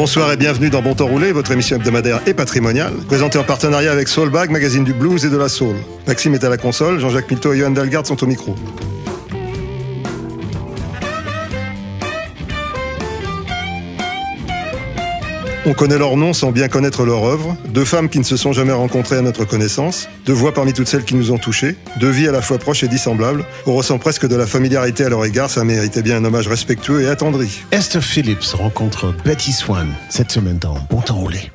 Bonsoir et bienvenue dans Bon Temps Roulé, votre émission hebdomadaire et patrimoniale, présentée en partenariat avec Soulbag, magazine du blues et de la soul. Maxime est à la console, Jean-Jacques Milto et Johan Dalgard sont au micro. On connaît leur nom sans bien connaître leur œuvre, deux femmes qui ne se sont jamais rencontrées à notre connaissance, deux voix parmi toutes celles qui nous ont touchés, deux vies à la fois proches et dissemblables. On ressent presque de la familiarité à leur égard, ça méritait bien un hommage respectueux et attendri. Esther Phillips rencontre Betty Swan cette semaine dans Bon Temps Roulé?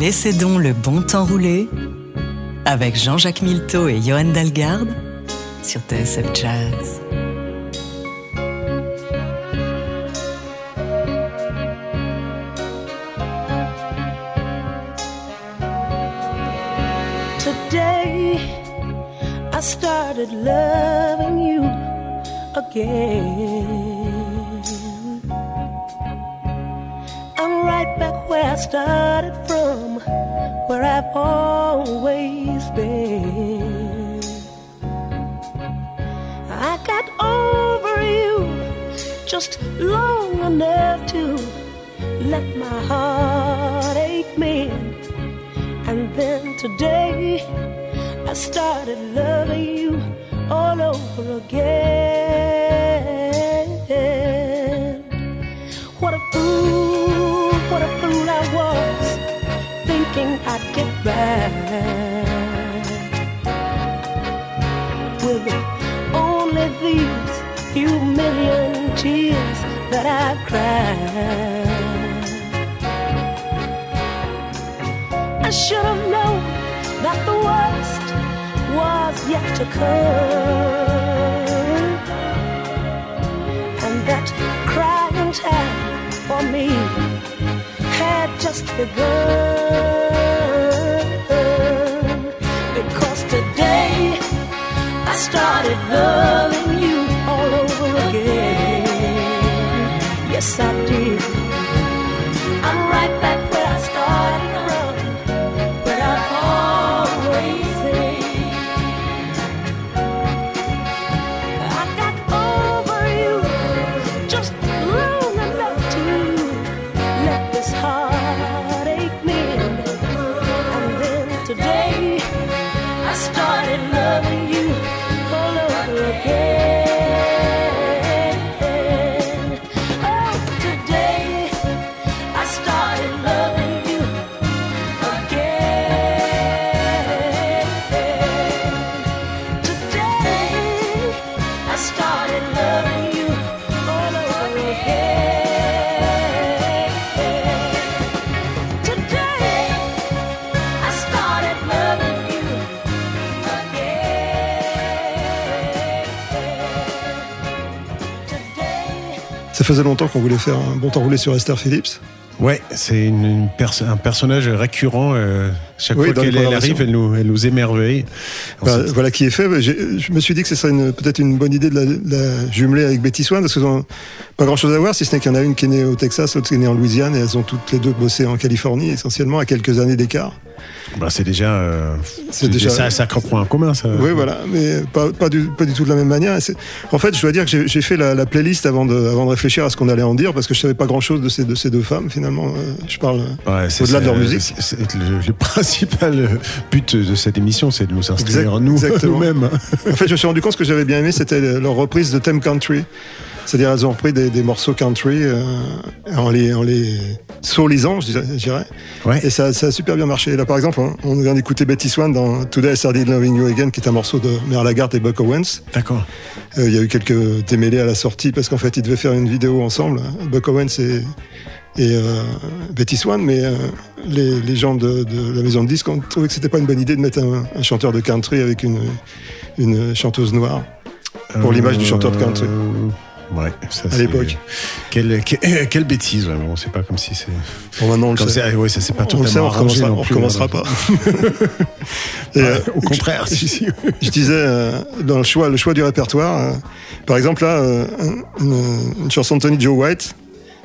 Laissez donc le bon temps rouler avec Jean-Jacques Milteau et Johan Dalgarde sur TSF Jazz. Today I started loving you. again. I'm right back where I started always been. I got over you just long enough to let my heart ache mend. And then today I started loving you all over again. Yet to come, and that crying time for me had just begun. Because today I started loving you all over again. Yes, I did. Faisait longtemps qu'on voulait faire un bon temps roulé sur Esther Phillips. Ouais, c'est une, une perso- un personnage récurrent. euh, chaque Oui, fois qu'elle arrive, elle nous, elle nous émerveille. Bah, voilà qui est fait. Je me suis dit que ce serait peut-être une bonne idée de la, de la jumeler avec Betty Swan parce qu'elles ont pas grand-chose à voir, si ce n'est qu'il y en a une qui est née au Texas, l'autre qui est née en Louisiane, et elles ont toutes les deux bossé en Californie, essentiellement à quelques années d'écart. bah, c'est déjà, euh, C'est déjà- déjà point en commun, ça. Oui, voilà, mais pas, pas, du, pas du tout de la même manière. En fait, je dois dire que j'ai- j'ai fait la, la playlist avant de, avant de réfléchir à ce qu'on allait en dire, parce que je savais pas grand-chose de ces, de ces deux femmes, finalement. Euh, Je parle Ouais, c'est- au-delà de leur musique. le, le principal but de cette émission, c'est de nous instruire nous nous-mêmes. En fait, je me suis rendu compte que ce que j'avais bien aimé, c'était leur reprise de Theme Country. C'est-à-dire, elles ont repris des, des morceaux country euh, en les, en les soulisant, je dirais-. Ouais. Et ça, ça a super bien marché. Là, par exemple, on- vient d'écouter Betty Swan dans Today I Started Loving You Again, qui est un morceau de Merle Lagarde et Buck Owens. D'accord. Euh, Il y a eu quelques démêlés à la sortie parce qu'en fait, ils devaient faire une vidéo ensemble, Buck Owens et, et euh, Betty Swan, mais euh, les, les gens de, de la maison de disques ont trouvé que c'était pas une bonne idée de mettre un, un chanteur de country avec une, une chanteuse noire pour l'image du chanteur de country. Euh, Ouais, ça, À l'époque. Quelle, quelle, quelle bêtise, vraiment. C'est pas comme si c'est. Bon, maintenant, on le sait. ça, ouais, ça c'est pas On le sait, on recommencera, non on plus, recommencera pas. Et, euh, Au contraire, si, si. je disais euh, dans le choix, le choix du répertoire, euh, par exemple là, euh, une, une chanson de Tony Joe White,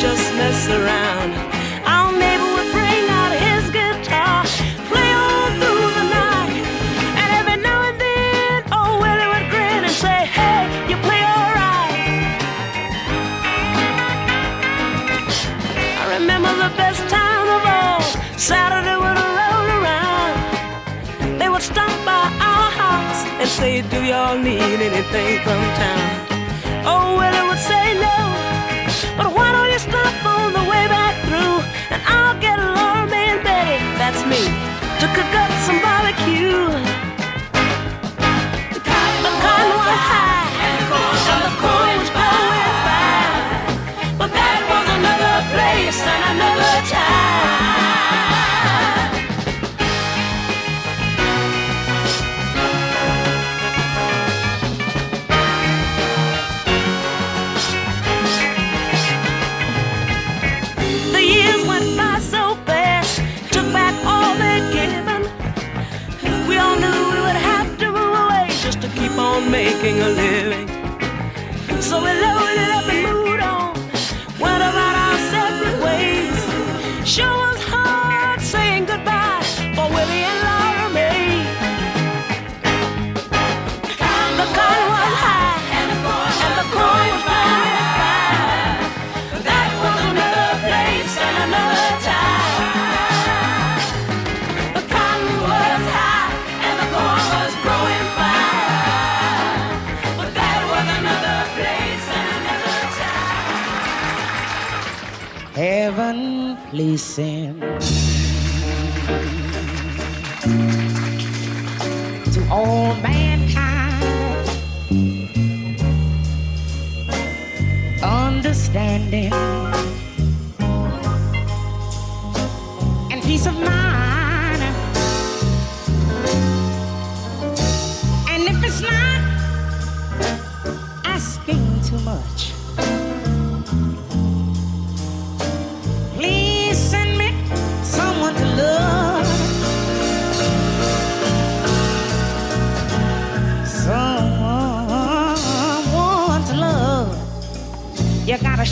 just mess around. Our neighbor would bring out his guitar, play on through the night, and every now and then, oh Willie would grin and say, "Hey, you play all right." I remember the best time of all Saturday would roll around. They would stop by our house and say, Do y'all need anything from town? Oh, Willie would say no.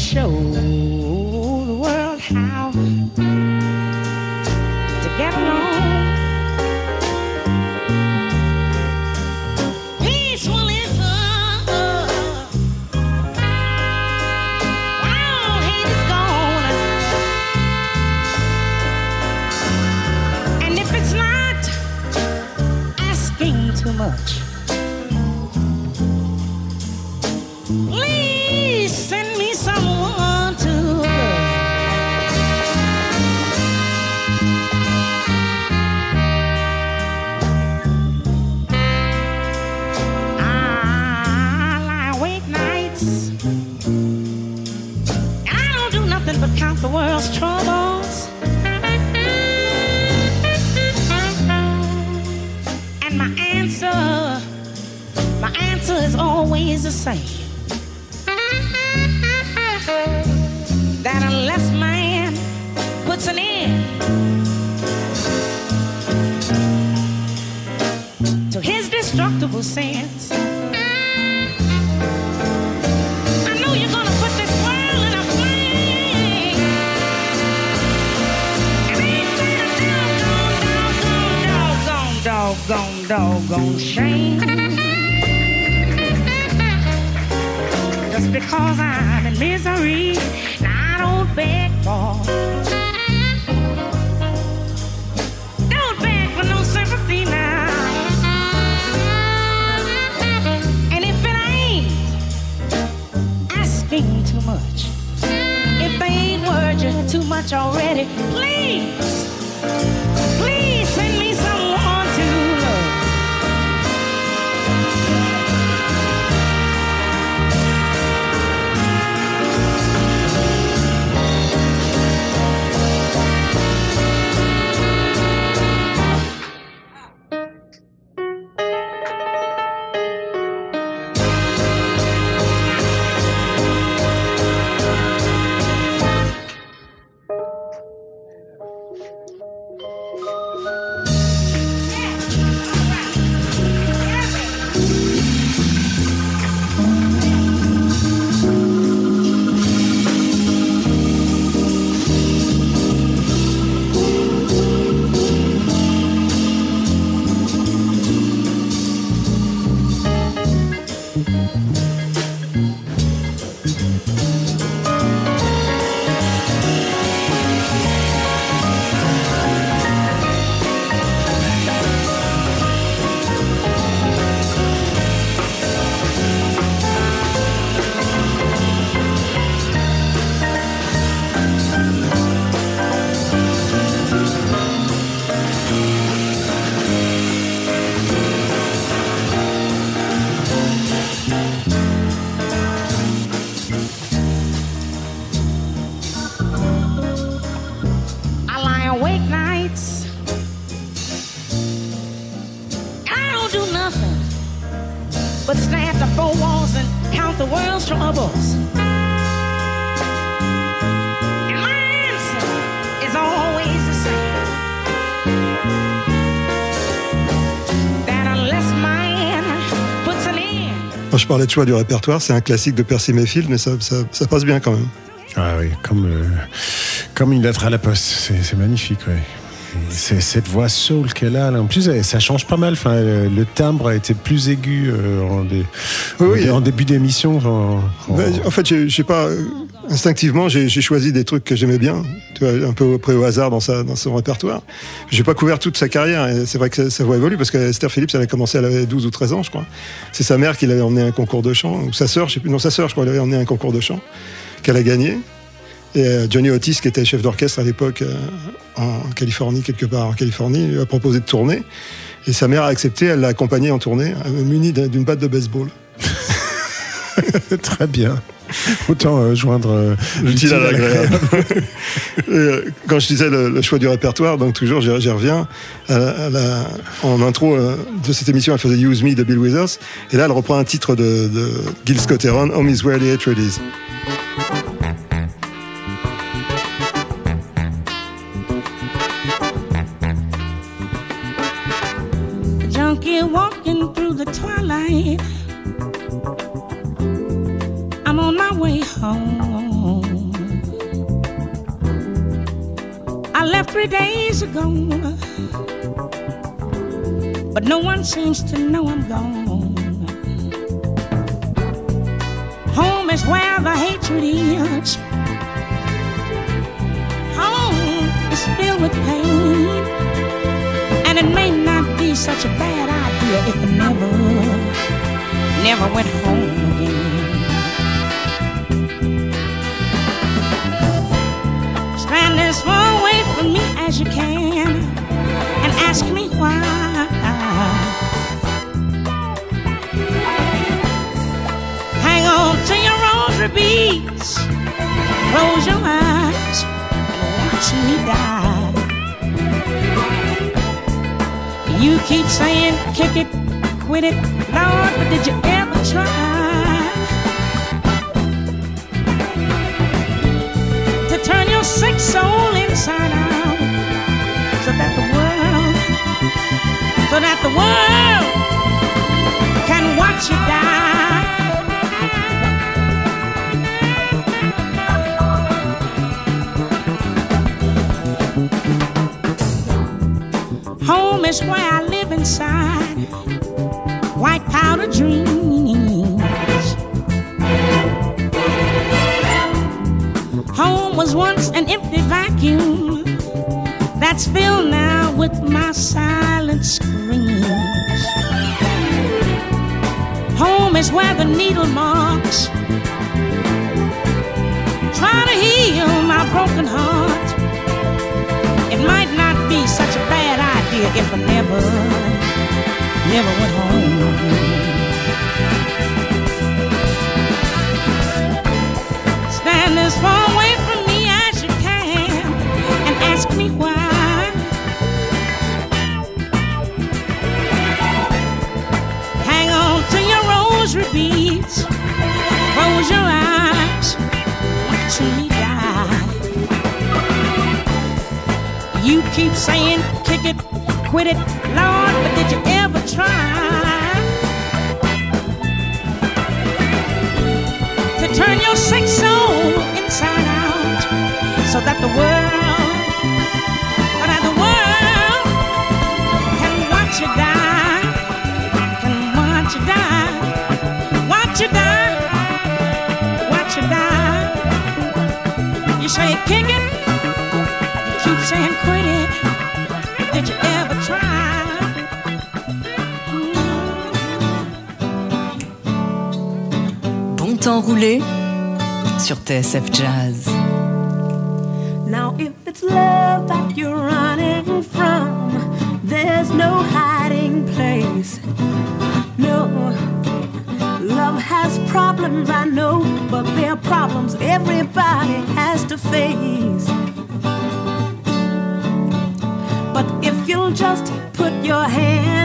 Show doggone shame. Parlais de choix du répertoire, c'est un classique de Percy Mayfield, mais ça, ça, ça passe bien quand même. Ah oui, comme, euh, comme une lettre à la poste. C'est magnifique, ouais. C'est cette voix soul qu'elle a. là. En plus, elle- ça change pas mal. Enfin, le timbre a été plus aigu euh, en, dé- Oui, en, oui. début d'émission. En, en- en fait, j'ai j'ai pas instinctivement, j'ai choisi des trucs que j'aimais bien, un peu près au hasard dans son répertoire. J'ai pas couvert toute sa carrière. C'est vrai que sa, voix évolue parce que Esther Phillips, elle a commencé, avait 12 ou 13 ans, je crois. C'est sa mère qui l'avait emmené à un concours de chant, ou sa sœur, je sais plus, non, sa sœur, je crois, l'avait emmené à un concours de chant qu'elle a gagné. Et euh, Johnny Otis, qui était chef d'orchestre à l'époque euh, en Californie, quelque part en Californie, lui a proposé de tourner. Et sa mère a accepté, elle l'a accompagné en tournée, euh, munie d'un- d'une batte de baseball. Très bien. Autant euh, joindre euh, L'utile à l'agréable. euh, Quand je disais le, le choix du répertoire, donc toujours j'y reviens. à la- à la- en intro euh, de cette émission, elle faisait Use Me de Bill Withers. Et là, elle reprend un titre de, de Gil Scott Heron, Home is where the hatred is. Three days ago, but no one seems to know I'm gone. Home is where the hatred is. Home is filled with pain. And it may not be such a bad idea if I never, never went home again. Stand as as you can and ask me why. Hang on to your rosary beads, close your eyes, and watch me die. You keep saying kick it, quit it, Lord, but did you ever try to turn your sick soul inside out so that the world can watch you die? Home is where I live inside. White powder dreams. Home was once an empty vacuum that's filled now with my silent is where the needle marks try to heal my broken heart. It might not be such a bad idea if I never, never went home. Stand as far away keep saying kick it, quit it, Lord, but did you ever try to turn your sick soul inside out so that the world, so that the world can watch you die, can watch you die, watch you die, watch you die. You say kick it. You keep saying quit Bon temps roulé sur TSF Jazz. Now, if it's love that you're running from, there's no hiding place. No, love has problems, I know, but they're problems everybody has to face. You'll just put your hand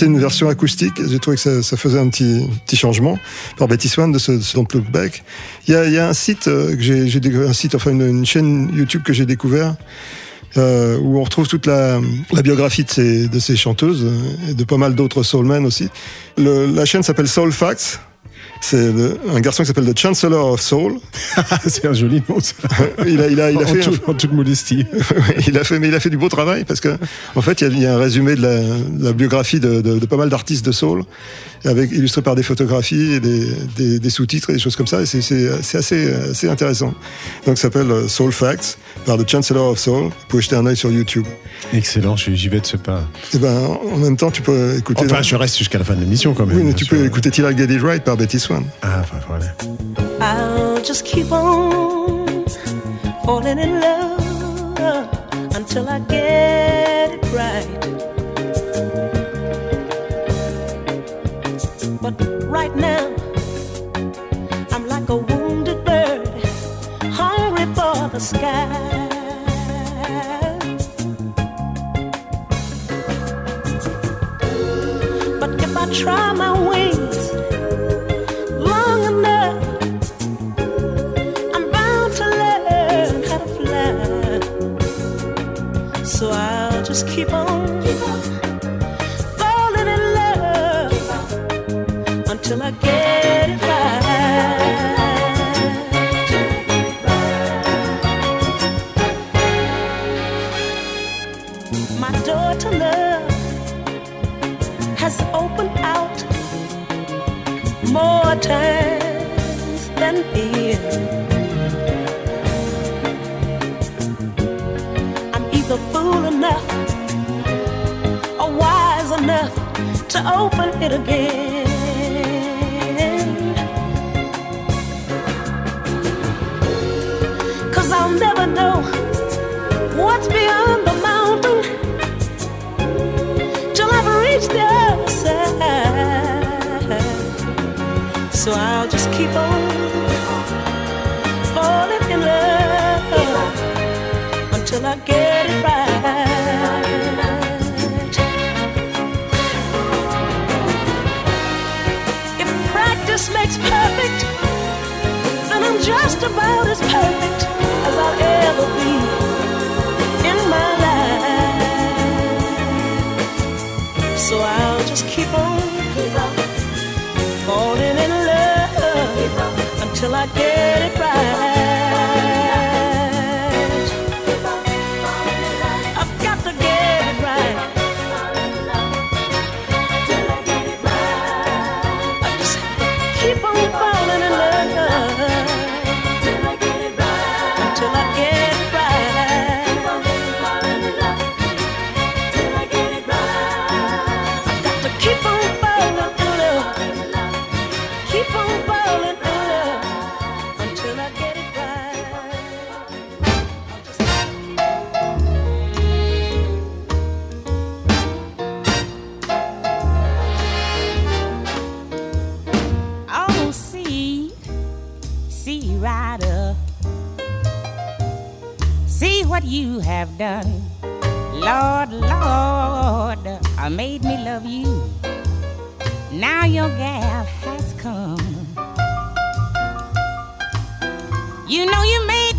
c'est une version acoustique. J'ai trouvé que ça, ça faisait un petit, petit changement par Betty Swan de ce, de ce Don't Look Back. Il y a, y a un site euh, que j'ai, découvert, un site, enfin une, une chaîne YouTube que j'ai découvert. euh, où on retrouve toute la, la biographie de ces, de ces chanteuses euh, et de pas mal d'autres soulmen aussi. Le, la chaîne s'appelle Soul Facts. C'est un garçon qui s'appelle The Chancellor of Soul. c'est un joli nom, ça. Il a, il a, il a en, fait, tout- en toute modestie. il a fait, mais il a fait du beau travail parce que, en fait, il y a, il y a un résumé de la, de la biographie de, de, de pas mal d'artistes de soul, avec illustré par des photographies et des, des, des sous-titres et des choses comme ça. C'est, assez, assez intéressant. Donc, ça s'appelle euh, Soul Facts par The Chancellor of Soul. Vous pouvez jeter un œil sur YouTube. Excellent, j'y vais de ce pas. Et ben, en même temps, tu peux écouter. Enfin, je reste jusqu'à la fin de l'émission quand même. oui, mais tu sûr. peux écouter Till I Get It Right par Betty Swan. Ah, enfin, voilà. I'll just keep on falling in love until I get it right. But right now, I'm like a wounded bird, hungry for the sky. But if I try my wings it again. Cause I'll never know what's beyond the mountain till I've reached the other side. So I'll just keep on falling in love until I get just about as perfect as I'll ever be in my life. So I'll just keep on falling in love until I get it Now has come. You know you made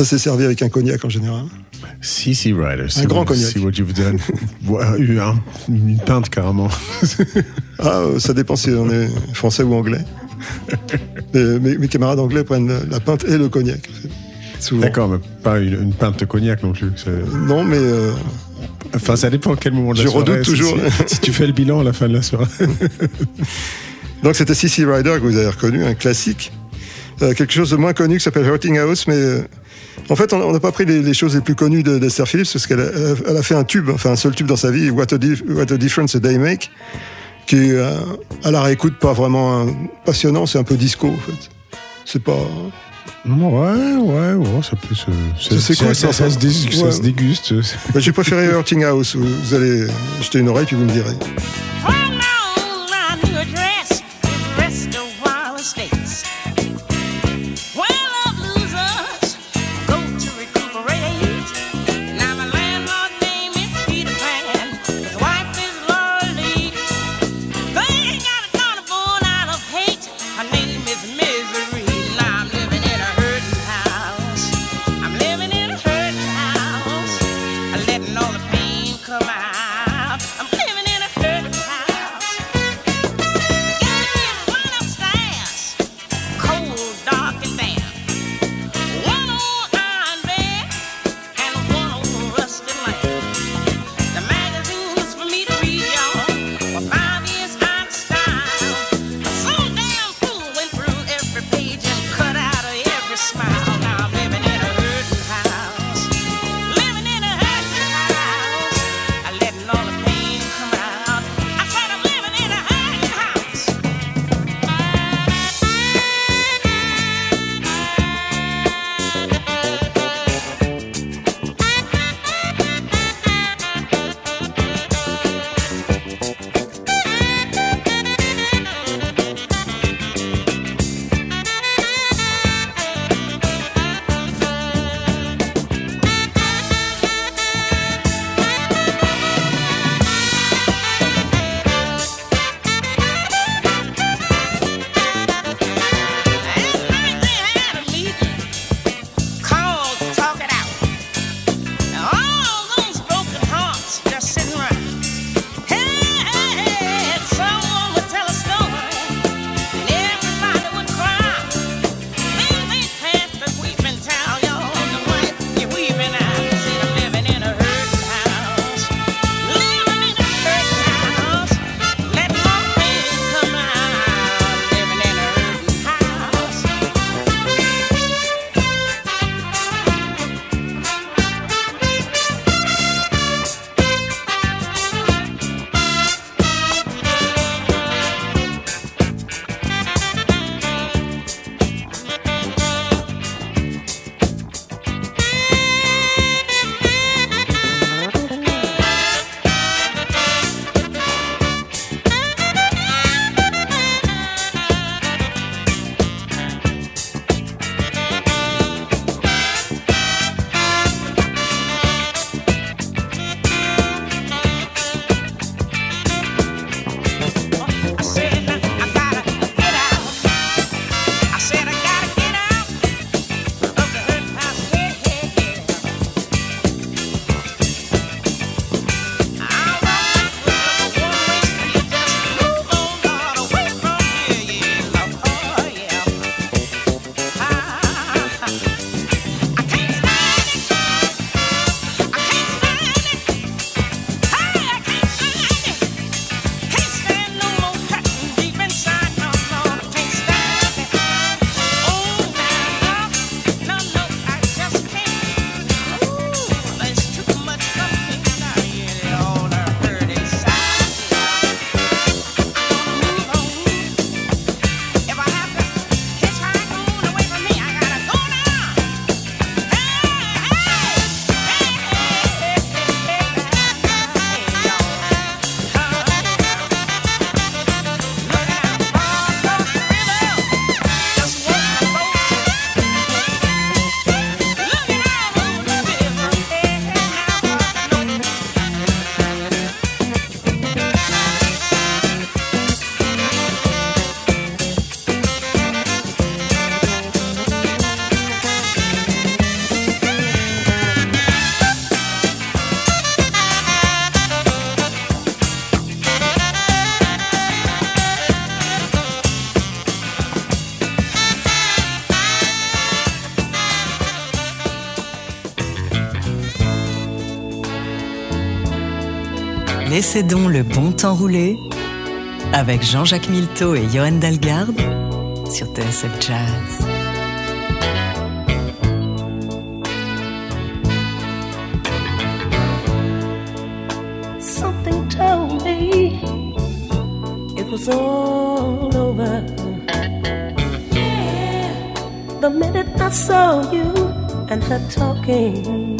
Ça s'est servi avec un cognac en général. Si, Rider. See grand cognac. See what you've done. Un- une pinte carrément. Ah, euh, ça dépend si on est français ou anglais. Mes, mes camarades anglais prennent la, pinte et le cognac. D'accord, mais pas une, une pinte de cognac non plus. Non, mais euh, Enfin, ça dépend à quel moment de la Je soirée. redoute Si- toujours. Si, si tu fais le bilan à la fin de la soirée. donc c'était CC Rider que vous avez reconnu, un classique. Euh, quelque chose de moins connu qui s'appelle Hurting House, mais euh, en fait, on n'a pas pris les, les choses les plus connues de- d'Esther Phillips parce qu'elle a, elle a fait un tube, enfin un seul tube dans sa vie, What a, Dif- What a Difference a Day Make, qui est euh, à la réécoute pas vraiment passionnant, c'est un peu disco en fait. C'est pas. Ouais, ouais, ouais, ça peut se. C'est ça, cool, ça, se, ouais. déguste. Bah, J'ai préféré Hurting House. Vous vous allez jeter une oreille puis vous me direz. Laissez donc le bon temps rouler avec Jean-Jacques Milteau et Johan Dalgarde sur TSF Jazz. Something told me it was all over. The minute I saw you and her talking,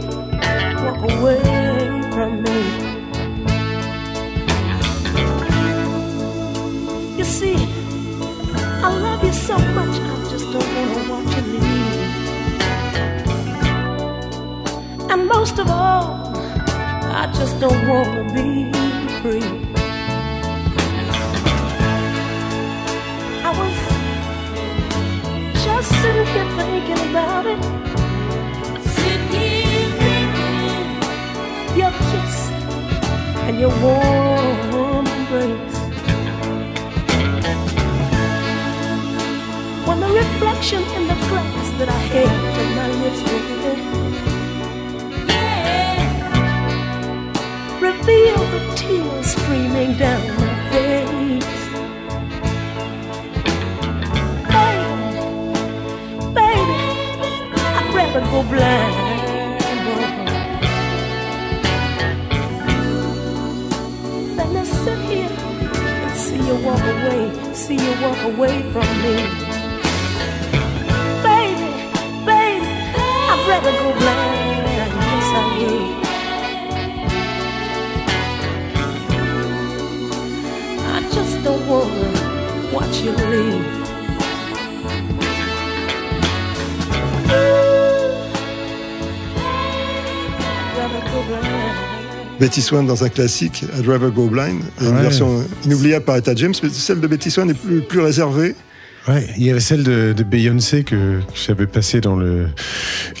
don't wanna be free. I was just sitting here thinking about it. Sitting here thinking your kiss and your warm embrace. When the reflection in the glass that I held to my lips revealed the tears streaming down my face. Baby, baby, I'd rather go blind. You walk away, see you walk away from me. Baby, baby, I'd rather go blind. Yes, I would. Watch you leave. Betty Swan dans un classique, I'd Rather Go Blind, une version inoubliable par Etta James, mais celle de Betty Swan est plus, plus réservée. Ouais, il y avait celle de, de Beyoncé que j'avais passée dans le,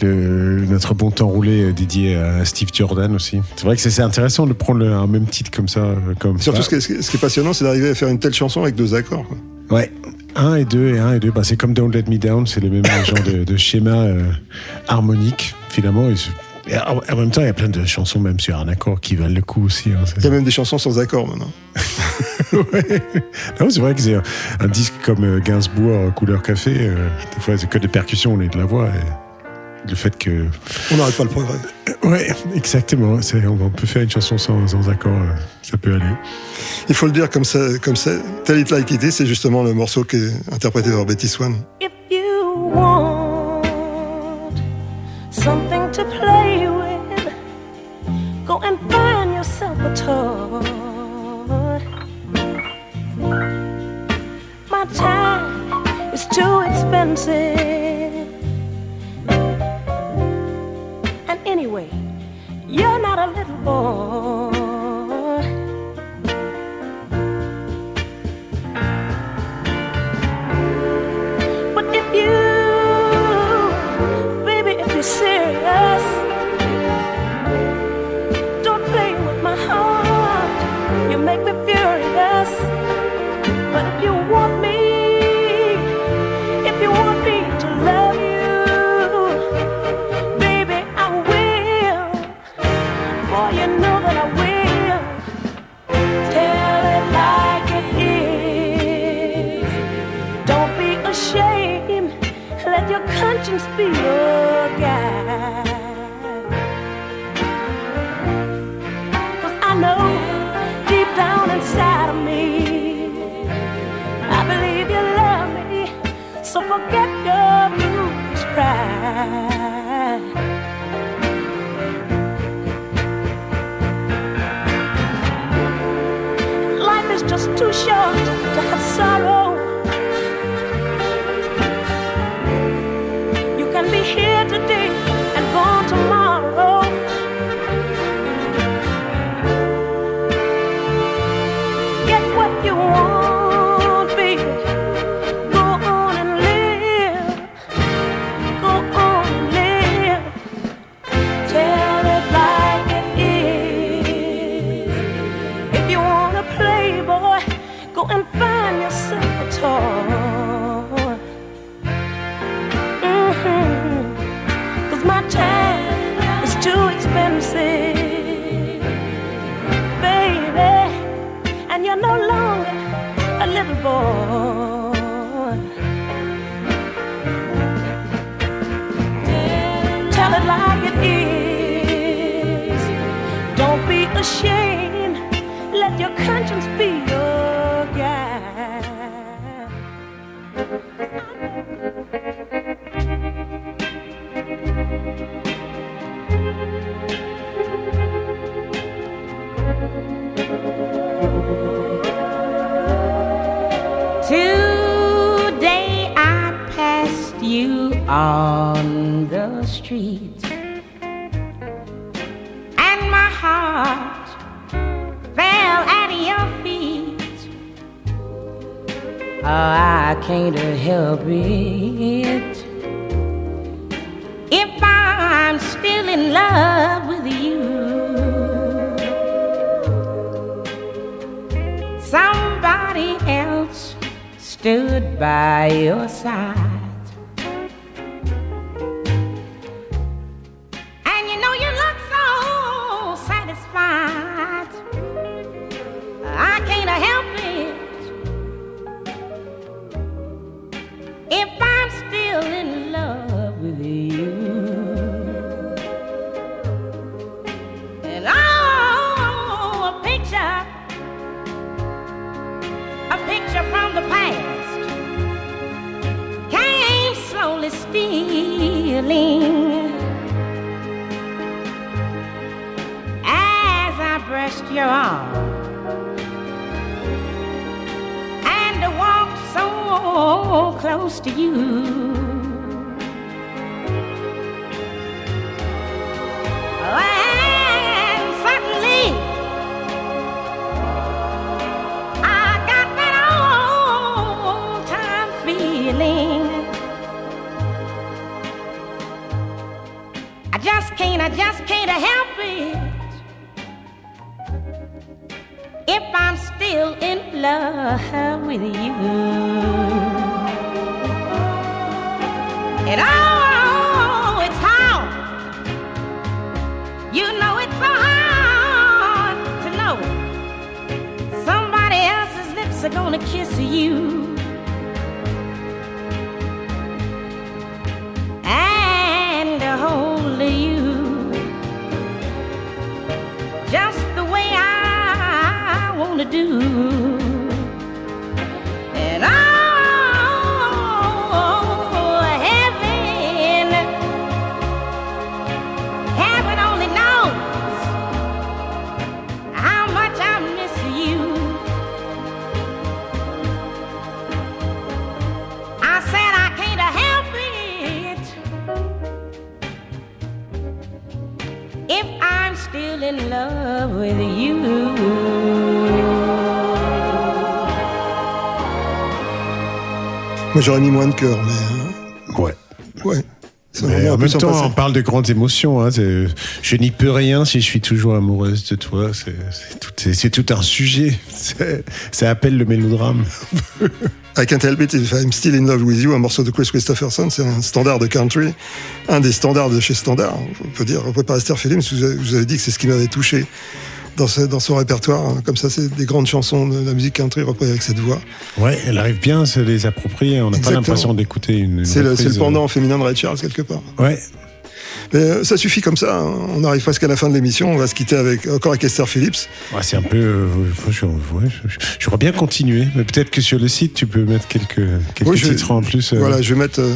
le- notre bon temps roulé euh, dédié à Steve Jordan aussi. C'est vrai que c'est intéressant de prendre un même titre comme ça. euh, Comme Surtout, ce, qui est, ce qui passionnant, c'est d'arriver à faire une telle chanson avec deux accords. quoi. Ouais, un et deux et un et deux. Bah, c'est comme Don't Let Me Down, c'est le même genre de, de schéma euh, harmonique finalement. Et, en même temps, il y a plein de chansons même sur un accord qui valent le coup aussi. hein. Il y a même des chansons sans accords maintenant. Ouais. Non, c'est vrai que c'est un, un disque comme euh, Gainsbourg, euh, couleur café. euh, des fois, c'est que des percussions, on est de la voix. Et le fait que. On n'arrête pas le progrès. Ouais, exactement. On peut faire une chanson sans, sans accord, euh, ça peut aller. Il faut le dire comme ça, comme ça. Tell It Like It Is, c'est justement le morceau qui est interprété par Betty Swan. If you want something to play with, go and find yourself a toy. And anyway, you're not a little boy. Conscience be your guide. 'Cause I know deep down inside of me, I believe you love me. So forget your foolish pride. Life is just too short Can't help it. If I'm still in love with you, somebody else stood by your close to you. Moi, j'aurais mis moins de cœur, mais. Ouais. euh, ouais. Ça Mais en même temps, passer. on parle de grandes émotions. hein, je n'y peux rien si je suis toujours amoureuse de toi. C'est tout, un sujet. Ça appelle le mélodrame. I Can't Help It If I'm Still in Love with You, un morceau de Chris Christopherson, c'est un standard de country, un des standards de chez Standard. On peut dire, repris par Esther Phillips, vous avez dit que c'est ce qui m'avait touché dans, ce- dans son répertoire. hein. Comme ça, c'est des grandes chansons de la musique country reprises avec cette voix. Ouais, elle arrive bien à se les approprier. On n'a pas l'impression d'écouter une. une C'est le, reprise, pendant féminin de Ray Charles, quelque part. euh, Ouais. Mais euh, ça suffit comme ça. hein. On arrive presque à la fin de l'émission. On va se quitter avec, encore avec Esther Phillips. Ouais, c'est un peu. euh, je- ouais, je- bien continué, mais peut-être que sur le site, tu peux mettre quelques, quelques Oui, en plus. euh. Voilà, je vais mettre euh,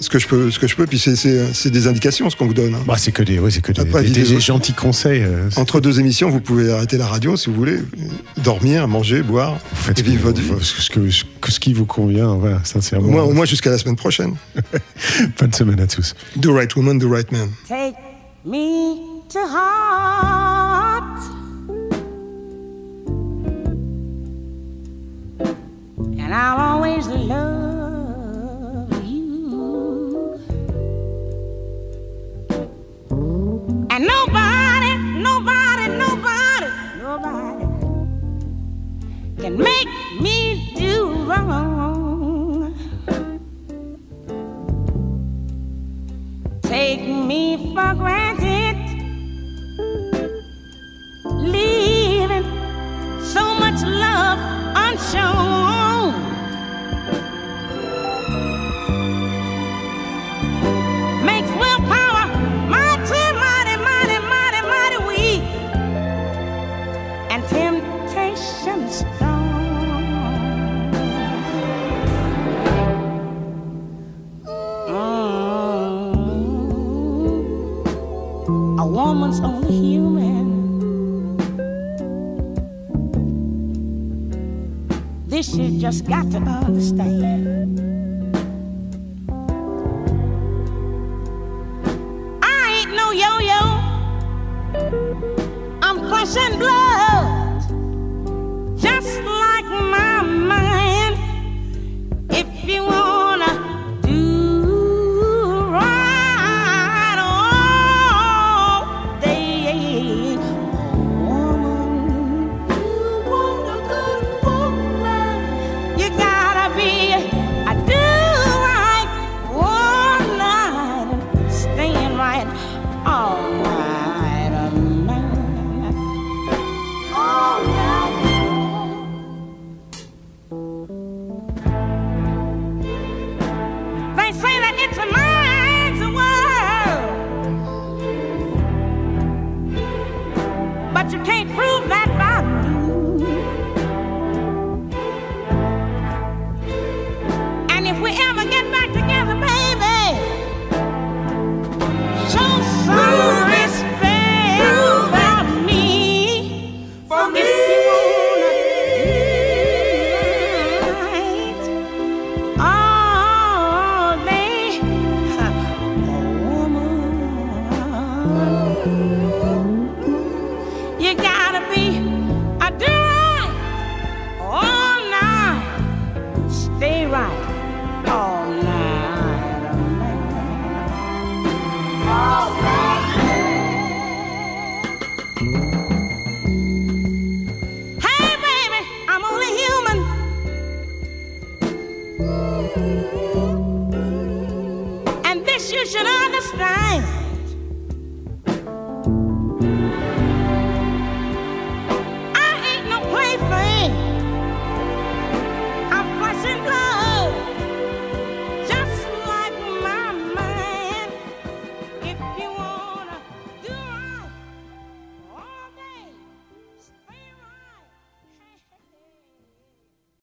ce que je peux, ce que je peux. Puis c'est- des indications, ce qu'on vous donne. hein. Bah, c'est que des, ouais, c'est que des, Après, des- gentils conseils. Entre deux émissions, vous pouvez arrêter la radio si vous voulez, dormir, manger, boire, vous faites et vivre votre vie. ce, que, ce qui vous convient, voilà, sincèrement. Au moins, moins jusqu'à la semaine prochaine. Bonne semaine à tous. Do right woman, do right Take me to heart. And I'll always love you. And nobody, nobody, nobody, nobody can make me do for granted. Just got to understand.